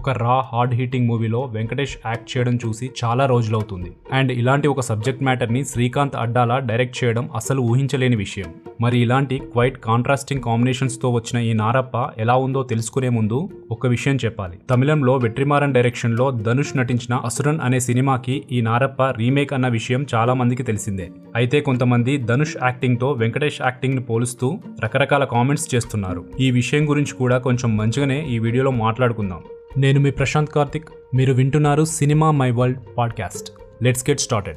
ఒక రా hard heating మూవీలో వెంకటేష్ యాక్ట్ చేయడం చూసి చాలా రోజులవుతుంది. అండ్ ఇలాంటి ఒక సబ్జెక్ట్ మ్యాటర్ని శ్రీకాంత్ అడ్డాలా డైరెక్ట్ చేయడం అసలు ఊహించలేని విషయం. మరి ఇలాంటి క్వైట్ కాంట్రాస్టింగ్ కాంబినేషన్స్తో వచ్చిన ఈ నారప్ప ఎలా ఉందో తెలుసుకునే ముందు ఒక విషయం చెప్పాలి. తమిళంలో వెట్రిమారన్ డైరెక్షన్లో ధనుష్ నటించిన అసురన్ అనే సినిమాకి ఈ నారప్ప రీమేక్ అన్న విషయం చాలా మందికి తెలిసిందే. అయితే కొంతమంది ధనుష్ యాక్టింగ్తో వెంకటేష్ యాక్టింగ్ని పోలుస్తూ రకరకాల కామెంట్స్ చేస్తున్నారు. ఈ విషయం గురించి కూడా కొంచెం మంచిగానే ఈ వీడియోలో మాట్లాడుకుందాం. నేను మీ ప్రశాంత్ కార్తిక్. మీరు వింటున్నారు cinema my world podcast. Let's get started.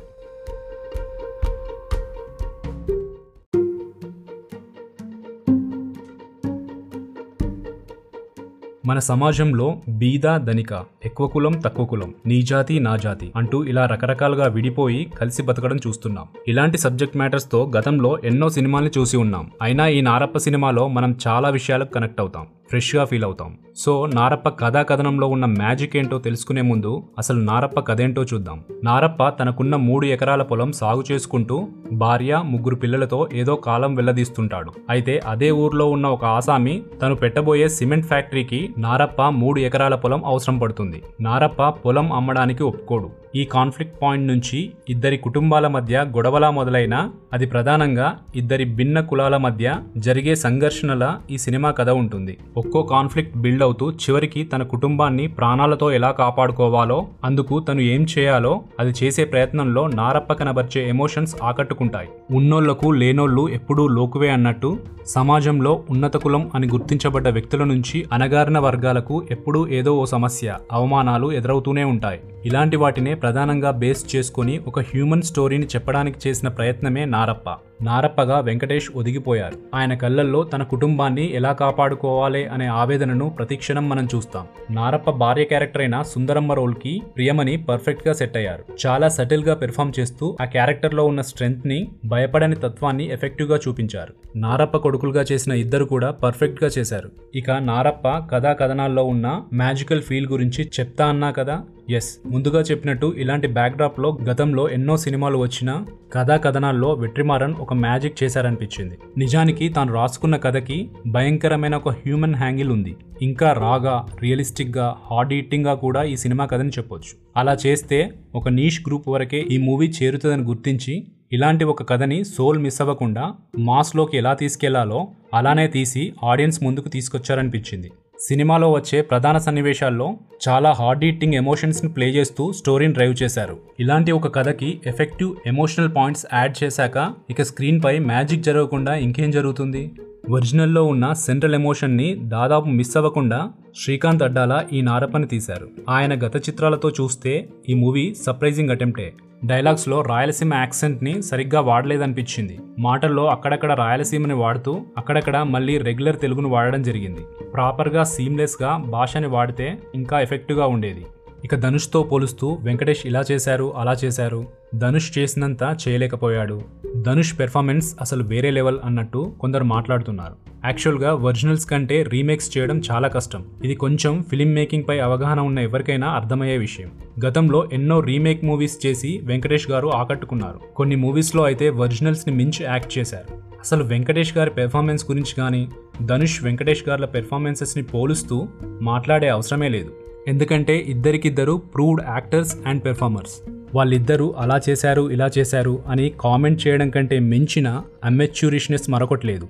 మన సమాజంలో బీద ధనిక ఎక్కువ కులం తక్కువ కులం నీ జాతి నా జాతి అంటూ ఇలా రకరకాలుగా విడిపోయి కలిసి బతకడం చూస్తున్నాం. ఇలాంటి సబ్జెక్ట్ మ్యాటర్స్తో గతంలో ఎన్నో సినిమాల్ని చూసి ఉన్నాం. అయినా ఈ నారప్ప సినిమాలో మనం చాలా విషయాలకు కనెక్ట్ అవుతాం. ఫ్రెష్గా ఫీల్ అవుతాం. సో నారప్ప కథా కథనంలో ఉన్న మ్యాజిక్ ఏంటో తెలుసుకునే ముందు అసలు నారప్ప కథ ఏంటో చూద్దాం. నారప్ప తనకున్న మూడు ఎకరాల పొలం సాగు చేసుకుంటూ భార్య ముగ్గురు పిల్లలతో ఏదో కాలం వెళ్ళదీస్తుంటాడు. అయితే అదే ఊర్లో ఉన్న ఒక ఆసామి తను పెట్టబోయే సిమెంట్ ఫ్యాక్టరీకి నారప్ప మూడు ఎకరాల పొలం అవసరం పడుతుంది. నారప్ప పొలం అమ్మడానికి ఒప్పుకోడు. ఈ కాన్ఫ్లిక్ట్ పాయింట్ నుంచి ఇద్దరి కుటుంబాల మధ్య గొడవలా మొదలైన అది ప్రధానంగా ఇద్దరి భిన్న కులాల మధ్య జరిగే సంఘర్షణల ఈ సినిమా కథ ఉంటుంది. ఒక్కో కాన్ఫ్లిక్ట్ బిల్డ్ అవుతూ చివరికి తన కుటుంబాన్ని ప్రాణాలతో ఎలా కాపాడుకోవాలో అందుకు తను ఏం చేయాలో అది చేసే ప్రయత్నంలో నారప్ప కనబర్చే ఎమోషన్స్ ఆకట్టుకుంటాయి. ఉన్నోళ్ళకు లేనోళ్ళు ఎప్పుడూ లోకువే అన్నట్టు సమాజంలో ఉన్నత కులం అని గుర్తించబడ్డ వ్యక్తుల నుంచి అనగారిన వర్గాలకు ఎప్పుడూ ఏదో ఓ సమస్య అవమానాలు ఎదురవుతూనే ఉంటాయి. ఇలాంటి వాటినే ప్రధానంగా బేస్ చేసుకుని ఒక హ్యూమన్ స్టోరీని చెప్పడానికి చేసిన ప్రయత్నమే నారప్ప. నారప్పగా వెంకటేష్ ఒదిగిపోయారు. ఆయన కళ్ళల్లో తన కుటుంబాన్ని ఎలా కాపాడుకోవాలి అనే ఆవేదనను ప్రతిక్షణం మనం చూస్తాం. నారప్ప భార్య క్యారెక్టర్ అయిన సుందరమ్మ రోల్కి ప్రియమని పర్ఫెక్ట్గా సెట్ అయ్యారు. చాలా సటిల్గా పెర్ఫామ్ చేస్తూ ఆ క్యారెక్టర్లో ఉన్న స్ట్రెంగ్త్ని భయపడని తత్వాన్ని ఎఫెక్టివ్గా చూపించారు. నారప్ప కొడుకులుగా చేసిన ఇద్దరు కూడా పర్ఫెక్ట్గా చేశారు. ఇక నారప్ప కథా కథనాల్లో ఉన్న మ్యాజికల్ ఫీల్ గురించి చెప్తా అన్నా కదా? ఎస్ ముందుగా చెప్పినట్టు ఇలాంటి బ్యాక్డ్రాప్లో గతంలో ఎన్నో సినిమాలు వచ్చినా కథా కథనాల్లో వెట్రిమారన్ ఒక మ్యాజిక్ చేశారనిపించింది. నిజానికి తాను రాసుకున్న కథకి భయంకరమైన ఒక హ్యూమన్ హ్యాంగిల్ ఉంది. ఇంకా రాగా రియలిస్టిక్గా హార్డ్ ఈటింగ్గా కూడా ఈ సినిమా కథని చెప్పొచ్చు. అలా చేస్తే ఒక నీష్ గ్రూప్ వరకే ఈ మూవీ చేరుతుందని గుర్తించి ఇలాంటి ఒక కథని సోల్ మిస్ అవ్వకుండా మాస్లోకి ఎలా తీసుకెళ్ళాలో అలానే తీసి ఆడియన్స్ ముందుకు తీసుకొచ్చారనిపించింది. సినిమాలో వచ్చే ప్రధాన సన్నివేశాల్లో చాలా హార్డ్ ఈటింగ్ ఎమోషన్స్ని ప్లే చేస్తూ స్టోరీని డ్రైవ్ చేశారు. ఇలాంటి ఒక కథకి ఎఫెక్టివ్ ఎమోషనల్ పాయింట్స్ యాడ్ చేశాక ఇక స్క్రీన్పై మ్యాజిక్ జరగకుండా ఇంకేం జరుగుతుంది? ఒరిజినల్లో ఉన్న సెంట్రల్ ఎమోషన్ని దాదాపు మిస్ అవ్వకుండా శ్రీకాంత్ అడ్డాల ఈ నారప్పని తీశారు. ఆయన గత చిత్రాలతో చూస్తే ఈ మూవీ సర్ప్రైజింగ్ అటెంప్టే. డైలాగ్స్లో రాయలసీమ యాక్సెంట్ని సరిగ్గా వాడలేదనిపించింది. మాటల్లో అక్కడక్కడ రాయలసీమని వాడుతూ అక్కడక్కడ మళ్ళీ రెగ్యులర్ తెలుగును వాడడం జరిగింది. ప్రాపర్గా సీమ్లెస్గా భాషని వాడితే ఇంకా ఎఫెక్టివ్గా ఉండేది. ఇక ధనుష్తో పోలుస్తూ వెంకటేష్ ఇలా చేశారు అలా చేశారు. ధనుష్ చేసినంత చేయలేకపోయాడు. ధనుష్ పెర్ఫార్మెన్స్ అసలు వేరే లెవెల్ అన్నట్టు కొందరు మాట్లాడుతున్నారు. యాక్చువల్గా ఒరిజినల్స్ కంటే రీమేక్స్ చేయడం చాలా కష్టం. ఇది కొంచెం ఫిలిం మేకింగ్ పై అవగాహన ఉన్న ఎవరికైనా అర్థమయ్యే విషయం. గతంలో ఎన్నో రీమేక్ మూవీస్ చేసి వెంకటేష్ గారు ఆకట్టుకున్నారు. కొన్ని మూవీస్లో అయితే ఒరిజినల్స్ని మించి యాక్ట్ చేశారు. అసలు వెంకటేష్ గారి పెర్ఫార్మెన్స్ గురించి కానీ ధనుష్ వెంకటేష్ గారి పెర్ఫార్మెన్సెస్ని పోలుస్తూ మాట్లాడే అవసరమే లేదు. ఎందుకంటే ఇద్దరికిద్దరు ప్రూవ్డ్ యాక్టర్స్ అండ్ పెర్ఫార్మర్స్. వాళ్ళిద్దరూ అలా చేశారు ఇలా చేశారు అని కామెంట్ చేయడం కంటే మించిన అమెచ్యూరిష్నెస్ మరొకట్లేదు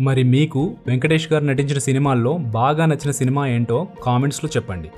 మరి మీకు వెంకటేష్ గారు నటించిన సినిమాల్లో బాగా నచ్చిన సినిమా ఏంటో కామెంట్స్లో చెప్పండి.